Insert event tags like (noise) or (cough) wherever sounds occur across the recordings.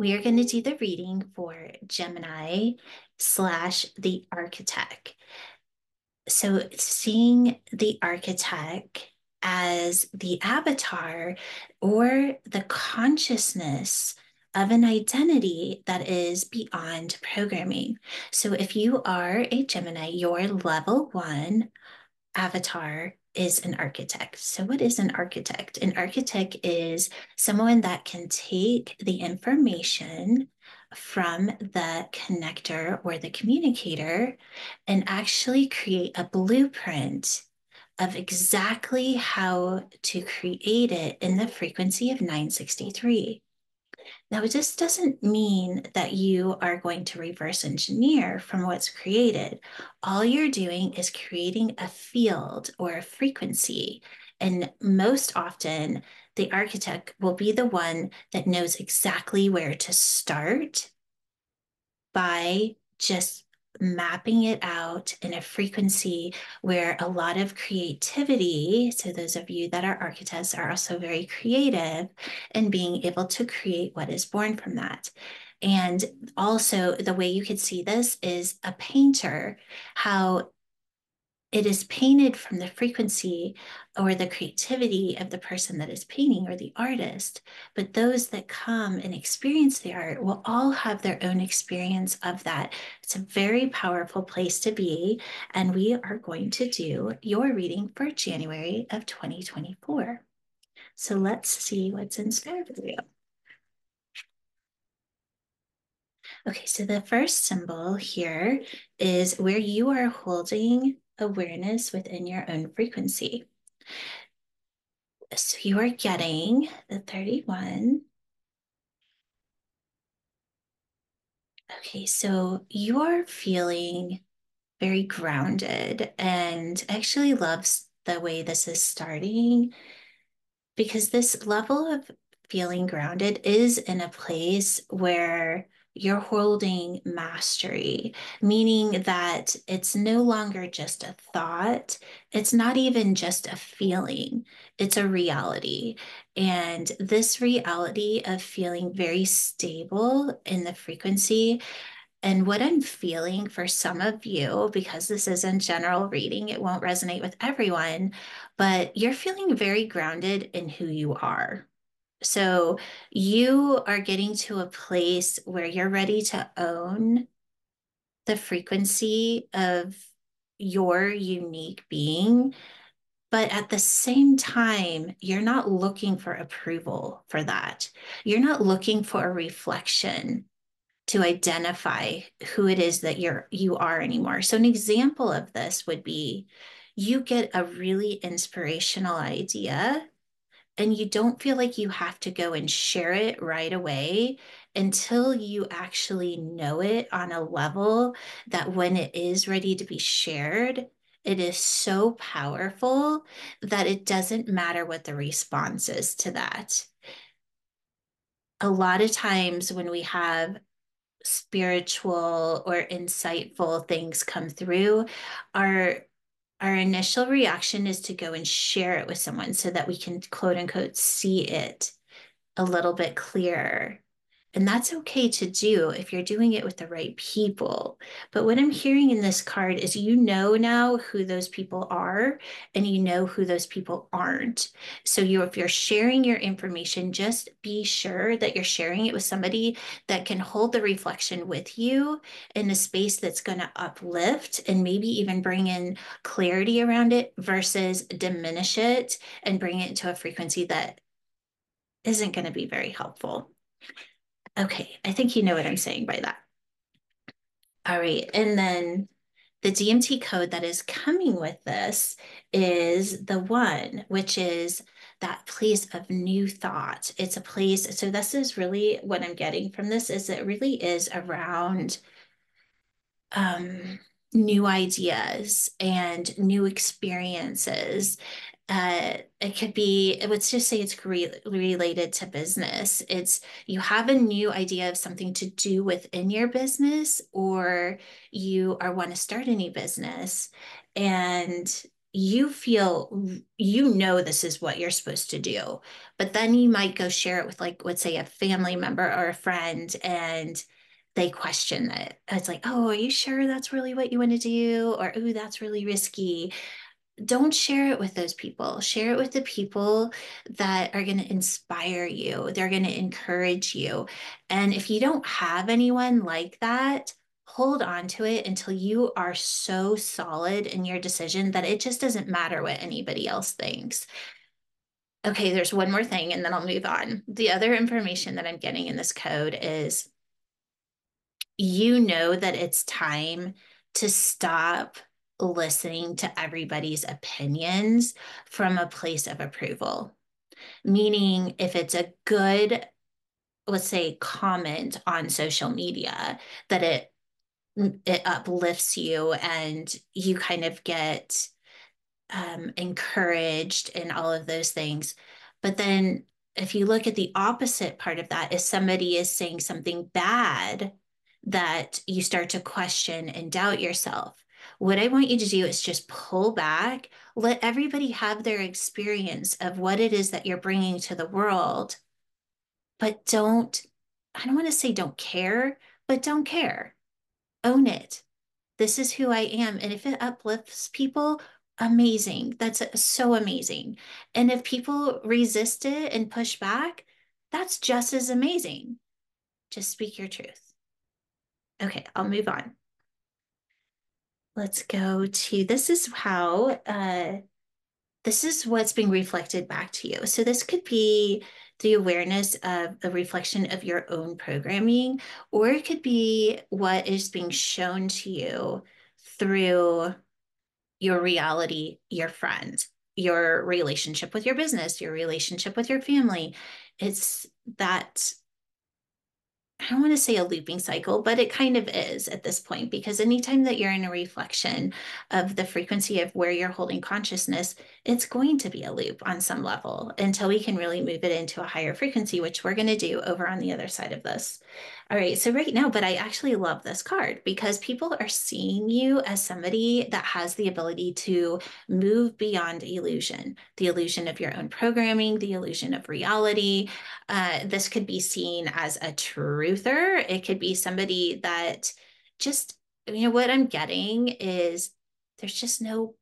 we are going to do the reading for Gemini slash the architect. So, seeing the architect as the avatar or the consciousness of an identity that is beyond programming. So, if you are a Gemini, your level one avatar is an architect. So, what is an architect? An architect is someone that can take the information from the connector or the communicator and actually create a blueprint of exactly how to create it in the frequency of 963. Now, this doesn't mean that you are going to reverse engineer from what's created. All you're doing is creating a field or a frequency. And most often, the architect will be the one that knows exactly where to start by just mapping it out in a frequency where a lot of creativity, so those of you that are architects are also very creative and being able to create what is born from that. And also, the way you could see this is a painter, how it is painted from the frequency or the creativity of the person that is painting or the artist. But those that come and experience the art will all have their own experience of that. It's a very powerful place to be. And we are going to do your reading for January of 2024. So let's see what's in store for you. Okay, so the first symbol here is where you are holding awareness within your own frequency. So you are getting the 31. Okay, so you are feeling very grounded and actually loves the way this is starting because this level of feeling grounded is in a place where you're holding mastery, meaning that it's no longer just a thought. It's not even just a feeling, it's a reality. And this reality of feeling very stable in the frequency. And what I'm feeling for some of you, because this is in general reading, it won't resonate with everyone, but you're feeling very grounded in who you are so you are getting to a place where you're ready to own the frequency of your unique being. But at the same time, you're not looking for approval for that. You're not looking for a reflection to identify who it is that you're you are anymore. So an example of this would be you get a really inspirational idea and you don't feel like you have to go and share it right away until you actually know it on a level that when it is ready to be shared, it is so powerful that it doesn't matter what the response is to that. A lot of times when we have spiritual or insightful things come through, our our initial reaction is to go and share it with someone so that we can quote unquote see it a little bit clearer and that's okay to do if you're doing it with the right people. But what I'm hearing in this card is you know now who those people are and you know who those people aren't. So you if you're sharing your information, just be sure that you're sharing it with somebody that can hold the reflection with you in a space that's going to uplift and maybe even bring in clarity around it versus diminish it and bring it into a frequency that isn't going to be very helpful. Okay, I think you know what I'm saying by that. All right, and then the DMT code that is coming with this is the one, which is that place of new thought. It's a place, so this is really what I'm getting from this is it really is around um, new ideas and new experiences uh, it could be let's just say it's re- related to business. It's you have a new idea of something to do within your business or you are want to start a new business and you feel you know this is what you're supposed to do but then you might go share it with like let's say a family member or a friend and they question it. It's like oh are you sure that's really what you want to do? or oh that's really risky don't share it with those people. Share it with the people that are going to inspire you. They're going to encourage you. And if you don't have anyone like that, hold on to it until you are so solid in your decision that it just doesn't matter what anybody else thinks. Okay, there's one more thing and then I'll move on. The other information that I'm getting in this code is you know that it's time to stop listening to everybody's opinions from a place of approval. Meaning, if it's a good, let's say, comment on social media, that it it uplifts you and you kind of get um, encouraged and all of those things. But then if you look at the opposite part of that, if somebody is saying something bad, that you start to question and doubt yourself. What I want you to do is just pull back, let everybody have their experience of what it is that you're bringing to the world, but don't, I don't want to say don't care, but don't care. Own it. This is who I am. And if it uplifts people, amazing. That's uh, so amazing. And if people resist it and push back, that's just as amazing. Just speak your truth. Okay, I'll move on. Let's go to this is how uh, this is what's being reflected back to you. So this could be the awareness of a reflection of your own programming, or it could be what is being shown to you through your reality, your friends, your relationship with your business, your relationship with your family. It's that I don't want to say a looping cycle, but it kind of is at this point because anytime that you're in a reflection of the frequency of where you're holding consciousness, it's going to be a loop on some level until we can really move it into a higher frequency, which we're going to do over on the other side of this. All right, so right now, but I actually love this card because people are seeing you as somebody that has the ability to move beyond illusion, the illusion of your own programming, the illusion of reality. Uh, this could be seen as a truther. It could be somebody that just, you know, what I'm getting is there's just no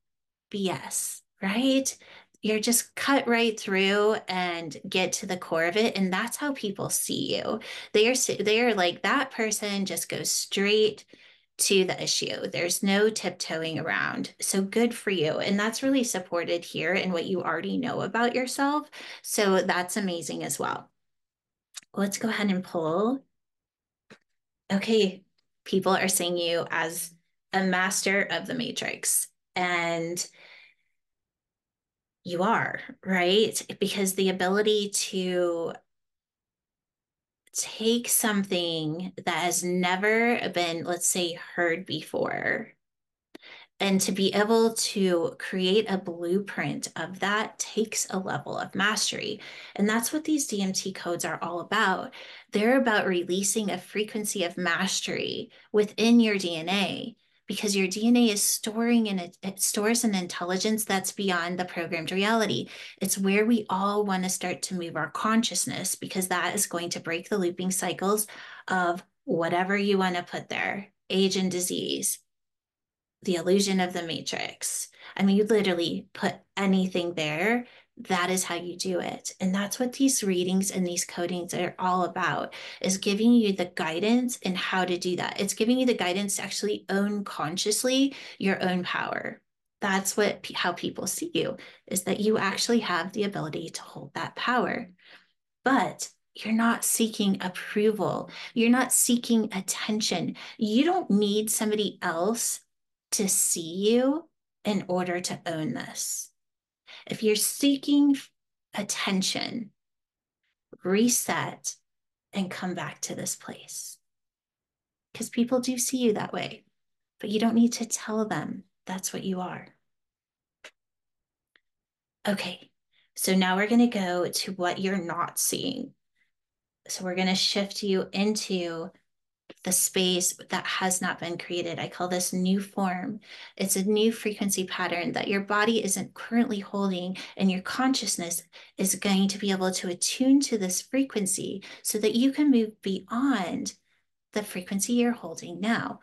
BS, right? You're just cut right through and get to the core of it and that's how people see you. They are they are like that person just goes straight to the issue. There's no tiptoeing around. So good for you and that's really supported here in what you already know about yourself. So that's amazing as well. Let's go ahead and pull. Okay people are seeing you as a master of the matrix and you are, right? Because the ability to take something that has never been, let's say, heard before and to be able to create a blueprint of that takes a level of mastery. And that's what these DMT codes are all about. They're about releasing a frequency of mastery within your DNA because your DNA is storing and it, it stores an intelligence that's beyond the programmed reality. It's where we all want to start to move our consciousness because that is going to break the looping cycles of whatever you want to put there age and disease, the illusion of the matrix. I mean, you literally put anything there that is how you do it. And that's what these readings and these codings are all about is giving you the guidance in how to do that. It's giving you the guidance to actually own consciously your own power. That's what how people see you is that you actually have the ability to hold that power. But you're not seeking approval. You're not seeking attention. You don't need somebody else to see you in order to own this if you're seeking attention, reset and come back to this place. Because people do see you that way, but you don't need to tell them that's what you are. Okay, so now we're going to go to what you're not seeing. So we're going to shift you into the space that has not been created. I call this new form. It's a new frequency pattern that your body isn't currently holding, and your consciousness is going to be able to attune to this frequency so that you can move beyond the frequency you're holding now.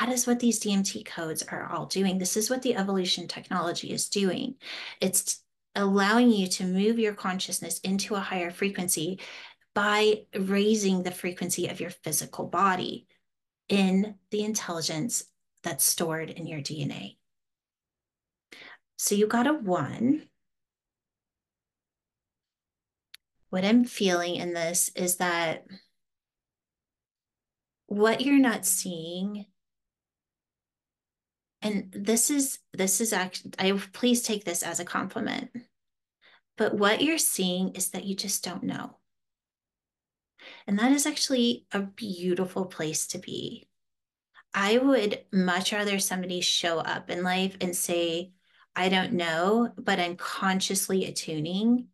That is what these DMT codes are all doing. This is what the evolution technology is doing. It's allowing you to move your consciousness into a higher frequency by raising the frequency of your physical body in the intelligence that's stored in your DNA. So you got a one. What I'm feeling in this is that what you're not seeing and this is this is actually i please take this as a compliment but what you're seeing is that you just don't know and that is actually a beautiful place to be i would much rather somebody show up in life and say i don't know but i'm consciously attuning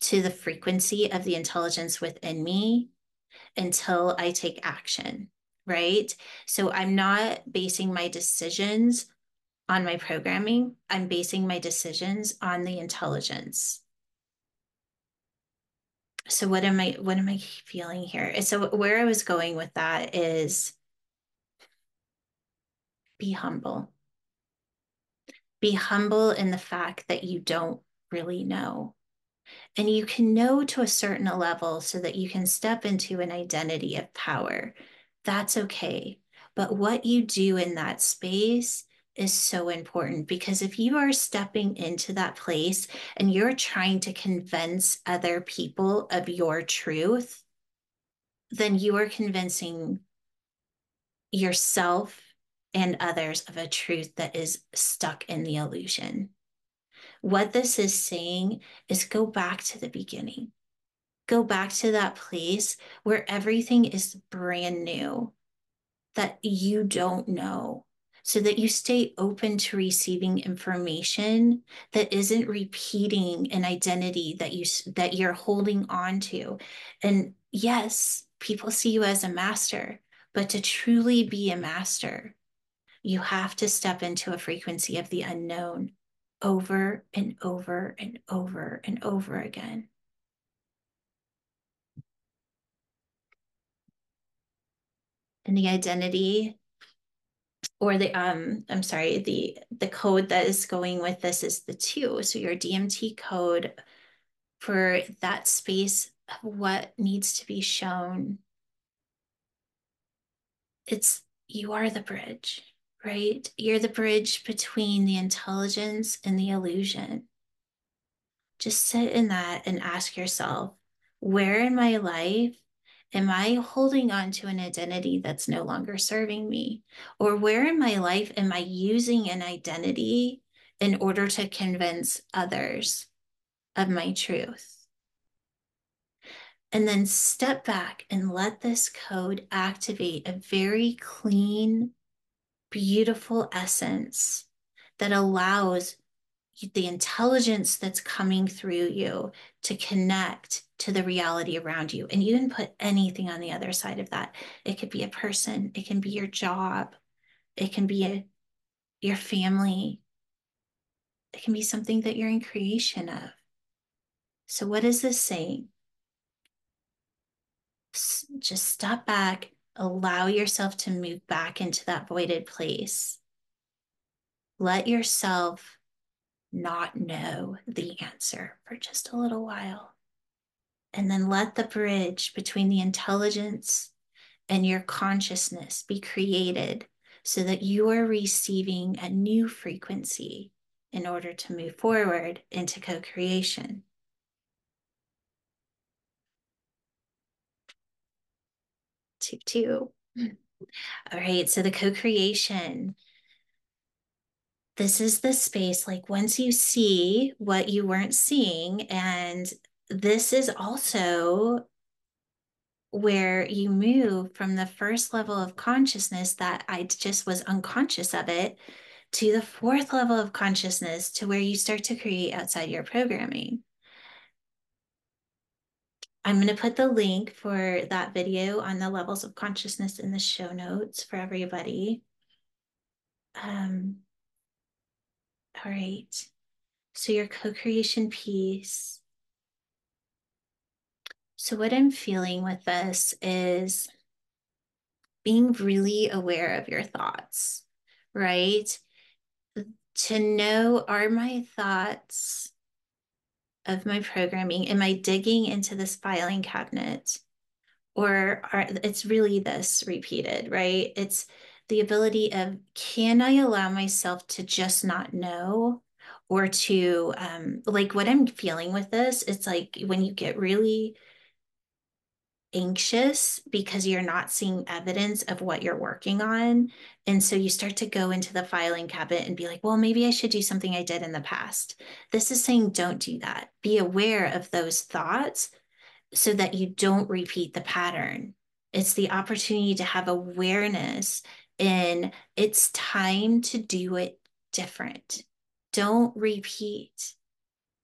to the frequency of the intelligence within me until I take action, right? So I'm not basing my decisions on my programming, I'm basing my decisions on the intelligence. So what am I what am I feeling here? So where I was going with that is be humble. Be humble in the fact that you don't really know. And you can know to a certain level so that you can step into an identity of power. That's okay. But what you do in that space is so important because if you are stepping into that place and you're trying to convince other people of your truth, then you are convincing yourself and others of a truth that is stuck in the illusion. What this is saying is go back to the beginning. Go back to that place where everything is brand new that you don't know so that you stay open to receiving information that isn't repeating an identity that you that you're holding on to and yes people see you as a master but to truly be a master you have to step into a frequency of the unknown over and over and over and over again. And the identity or the um I'm sorry, the the code that is going with this is the two. So your DMT code for that space of what needs to be shown. It's you are the bridge right? You're the bridge between the intelligence and the illusion. Just sit in that and ask yourself where in my life am I holding on to an identity that's no longer serving me? Or where in my life am I using an identity in order to convince others of my truth? And then step back and let this code activate a very clean, beautiful essence that allows the intelligence that's coming through you to connect to the reality around you. And you can put anything on the other side of that. It could be a person, it can be your job, it can be a, your family, it can be something that you're in creation of. So, what is this saying? Just step back allow yourself to move back into that voided place. Let yourself not know the answer for just a little while. And then let the bridge between the intelligence and your consciousness be created so that you are receiving a new frequency in order to move forward into co creation. two, two. (laughs) All right, so the co creation. This is the space, like once you see what you weren't seeing, and this is also where you move from the first level of consciousness that I just was unconscious of it to the fourth level of consciousness to where you start to create outside your programming. I'm going to put the link for that video on the levels of consciousness in the show notes for everybody. Um, all right. So, your co creation piece. So, what I'm feeling with this is being really aware of your thoughts, right? To know are my thoughts of my programming, am I digging into this filing cabinet? Or are, it's really this repeated, right? It's the ability of can I allow myself to just not know? Or to um, like what I'm feeling with this, it's like when you get really anxious because you're not seeing evidence of what you're working on. And so you start to go into the filing cabinet and be like, well, maybe I should do something I did in the past. This is saying don't do that. Be aware of those thoughts so that you don't repeat the pattern. It's the opportunity to have awareness in it's time to do it different. Don't repeat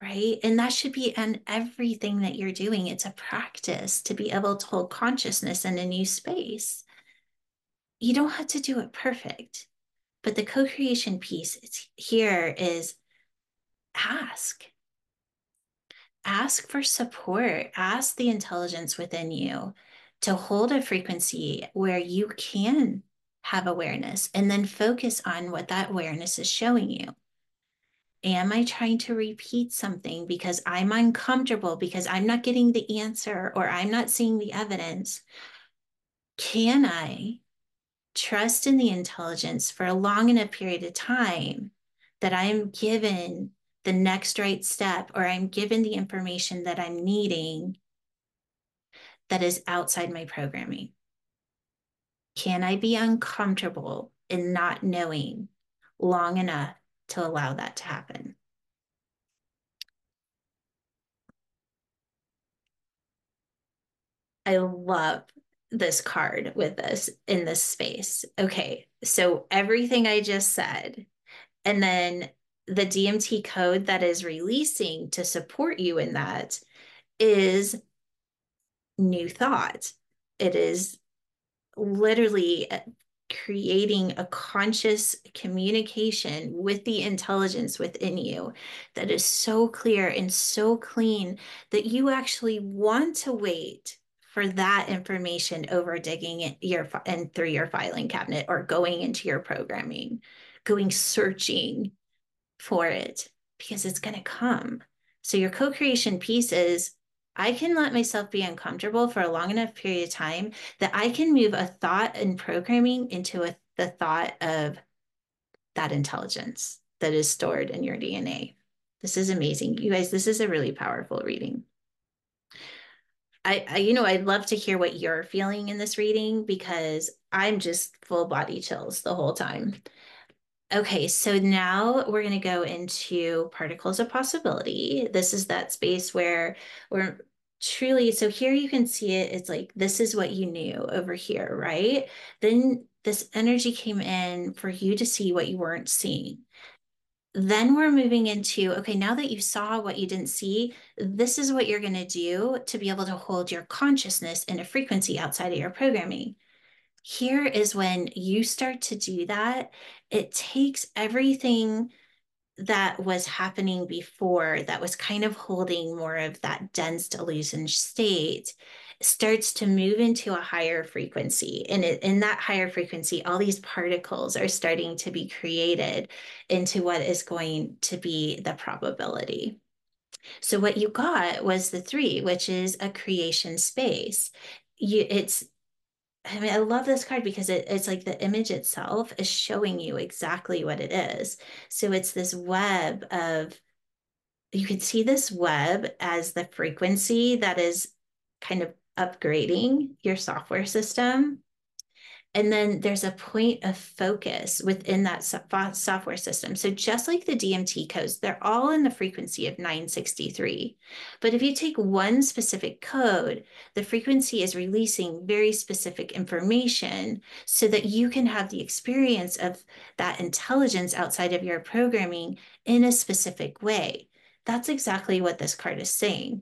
right? And that should be in everything that you're doing. It's a practice to be able to hold consciousness in a new space. You don't have to do it perfect, but the co creation piece it's here is ask. Ask for support, ask the intelligence within you to hold a frequency where you can have awareness and then focus on what that awareness is showing you. Am I trying to repeat something because I'm uncomfortable, because I'm not getting the answer or I'm not seeing the evidence? Can I trust in the intelligence for a long enough period of time that I am given the next right step or I'm given the information that I'm needing that is outside my programming? Can I be uncomfortable in not knowing long enough to allow that to happen. I love this card with this in this space. Okay, so everything I just said, and then the DMT code that is releasing to support you in that is new thought. It is literally uh, creating a conscious communication with the intelligence within you that is so clear and so clean that you actually want to wait for that information over digging your and through your filing cabinet or going into your programming going searching for it because it's going to come. So your co-creation piece is I can let myself be uncomfortable for a long enough period of time that I can move a thought and programming into a, the thought of that intelligence that is stored in your DNA. This is amazing. You guys, this is a really powerful reading. I, I, you know, I'd love to hear what you're feeling in this reading because I'm just full body chills the whole time. Okay, so now we're going to go into particles of possibility. This is that space where we're truly, so here you can see it. It's like, this is what you knew over here, right? Then this energy came in for you to see what you weren't seeing. Then we're moving into, okay, now that you saw what you didn't see, this is what you're going to do to be able to hold your consciousness in a frequency outside of your programming here is when you start to do that, it takes everything that was happening before that was kind of holding more of that dense delusion state starts to move into a higher frequency. And in that higher frequency all these particles are starting to be created into what is going to be the probability. So what you got was the three which is a creation space. You, it's I mean, I love this card because it, it's like the image itself is showing you exactly what it is. So it's this web of, you can see this web as the frequency that is kind of upgrading your software system. And then there's a point of focus within that software system. So just like the DMT codes, they're all in the frequency of 963. But if you take one specific code, the frequency is releasing very specific information so that you can have the experience of that intelligence outside of your programming in a specific way. That's exactly what this card is saying.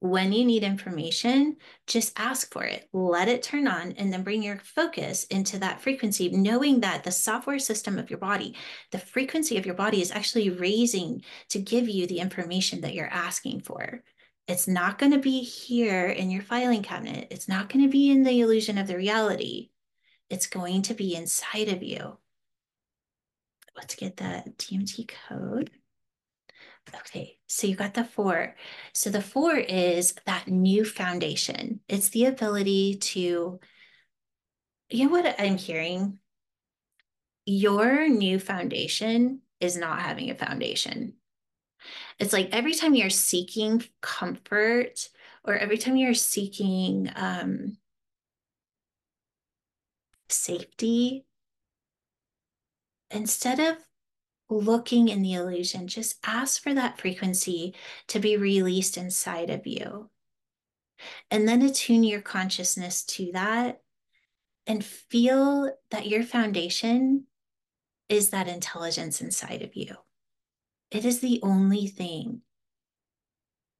When you need information, just ask for it, let it turn on, and then bring your focus into that frequency, knowing that the software system of your body, the frequency of your body is actually raising to give you the information that you're asking for. It's not going to be here in your filing cabinet. It's not going to be in the illusion of the reality. It's going to be inside of you. Let's get that DMT code. Okay, so you got the four. So the four is that new foundation. It's the ability to, you know what I'm hearing? Your new foundation is not having a foundation. It's like every time you're seeking comfort or every time you're seeking um, safety, instead of looking in the illusion, just ask for that frequency to be released inside of you. And then attune your consciousness to that and feel that your foundation is that intelligence inside of you. It is the only thing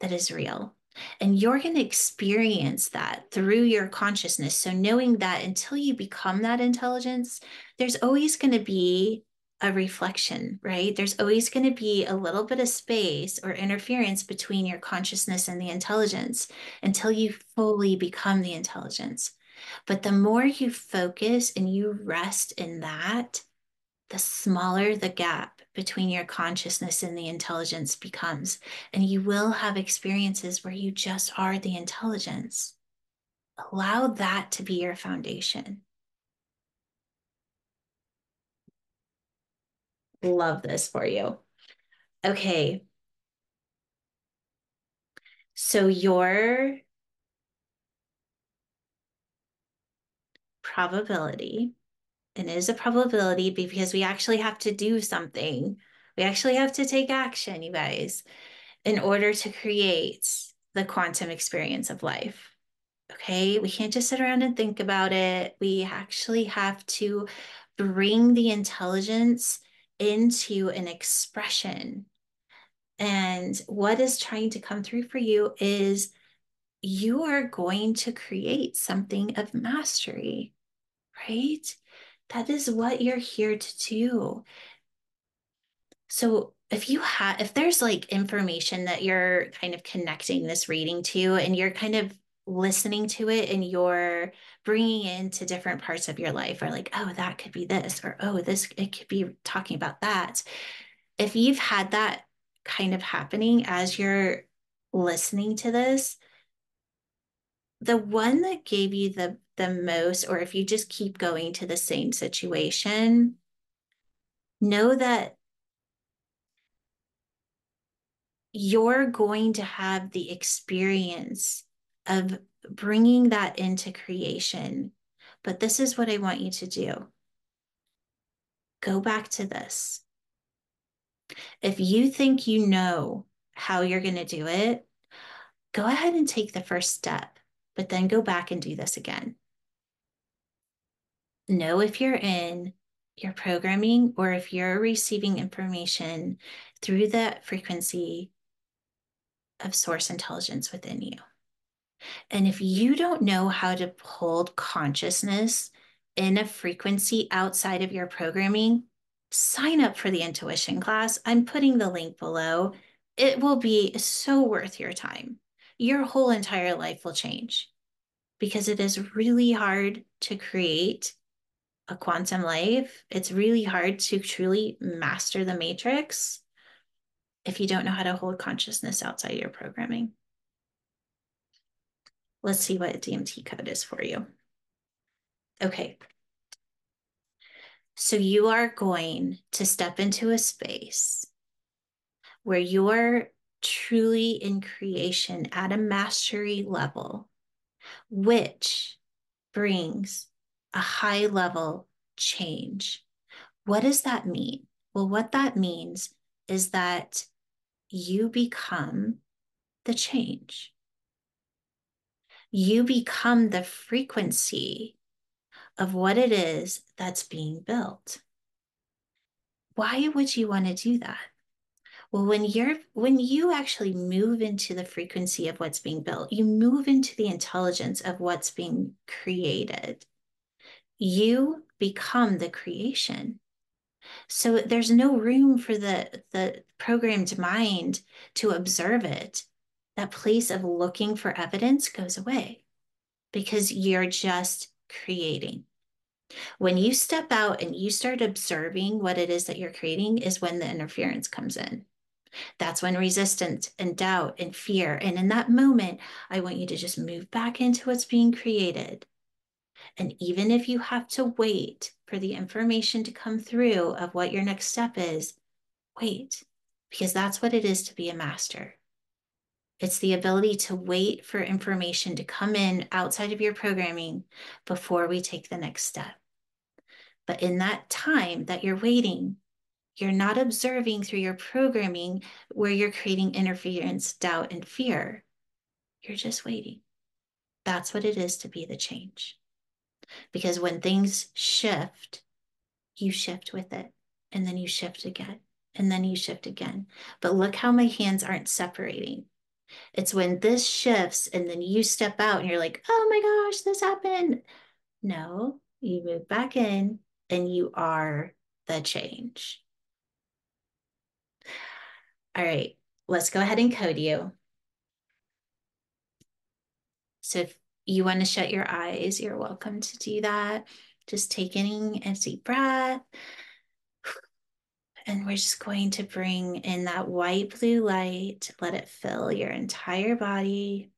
that is real. And you're going to experience that through your consciousness. So, knowing that until you become that intelligence, there's always going to be a reflection, right? There's always going to be a little bit of space or interference between your consciousness and the intelligence until you fully become the intelligence. But the more you focus and you rest in that, the smaller the gap between your consciousness and the intelligence becomes. And you will have experiences where you just are the intelligence. Allow that to be your foundation. Love this for you. Okay. So your probability, and it is a probability because we actually have to do something. We actually have to take action, you guys, in order to create the quantum experience of life. Okay. We can't just sit around and think about it. We actually have to bring the intelligence into an expression. And what is trying to come through for you is you are going to create something of mastery, right? That is what you're here to do. So if you have if there's like information that you're kind of connecting this reading to and you're kind of listening to it and you're bringing into different parts of your life or like oh that could be this or oh this it could be talking about that. If you've had that kind of happening as you're listening to this the one that gave you the the most or if you just keep going to the same situation know that you're going to have the experience of bringing that into creation. But this is what I want you to do go back to this. If you think you know how you're going to do it, go ahead and take the first step, but then go back and do this again. Know if you're in your programming or if you're receiving information through the frequency of source intelligence within you. And if you don't know how to hold consciousness in a frequency outside of your programming, sign up for the intuition class. I'm putting the link below. It will be so worth your time. Your whole entire life will change because it is really hard to create a quantum life. It's really hard to truly master the matrix if you don't know how to hold consciousness outside your programming. Let's see what DMT code is for you. Okay. So you are going to step into a space where you're truly in creation at a mastery level, which brings a high level change. What does that mean? Well, what that means is that you become the change you become the frequency of what it is that's being built. Why would you want to do that? Well, when you're when you actually move into the frequency of what's being built, you move into the intelligence of what's being created. You become the creation. So there's no room for the the programmed mind to observe it. That place of looking for evidence goes away because you're just creating. When you step out and you start observing what it is that you're creating, is when the interference comes in. That's when resistance and doubt and fear. And in that moment, I want you to just move back into what's being created. And even if you have to wait for the information to come through of what your next step is, wait, because that's what it is to be a master. It's the ability to wait for information to come in outside of your programming before we take the next step. But in that time that you're waiting, you're not observing through your programming where you're creating interference, doubt, and fear. You're just waiting. That's what it is to be the change. Because when things shift, you shift with it, and then you shift again, and then you shift again. But look how my hands aren't separating. It's when this shifts and then you step out and you're like, oh my gosh, this happened. No, you move back in and you are the change. All right, let's go ahead and code you. So if you want to shut your eyes, you're welcome to do that. Just taking a deep breath. And we're just going to bring in that white blue light, let it fill your entire body,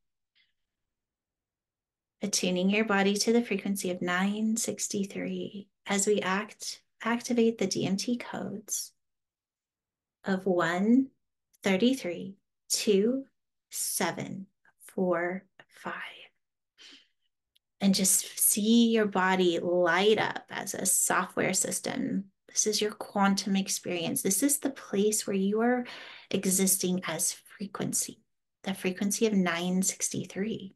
attuning your body to the frequency of 963 as we act activate the DMT codes of 1, 33, 2, 7, 4, 5. And just see your body light up as a software system. This is your quantum experience. This is the place where you are existing as frequency, the frequency of 963.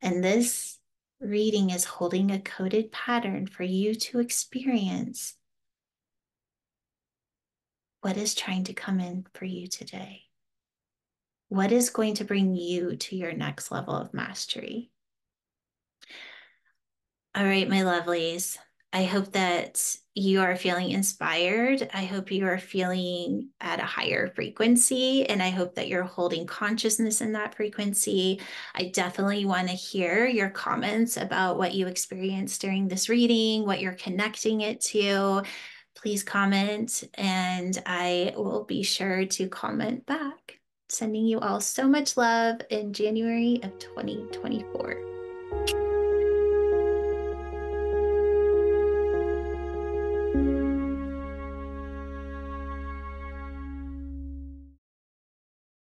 And this reading is holding a coded pattern for you to experience what is trying to come in for you today? What is going to bring you to your next level of mastery? All right, my lovelies. I hope that you are feeling inspired. I hope you are feeling at a higher frequency, and I hope that you're holding consciousness in that frequency. I definitely want to hear your comments about what you experienced during this reading, what you're connecting it to. Please comment, and I will be sure to comment back. Sending you all so much love in January of 2024.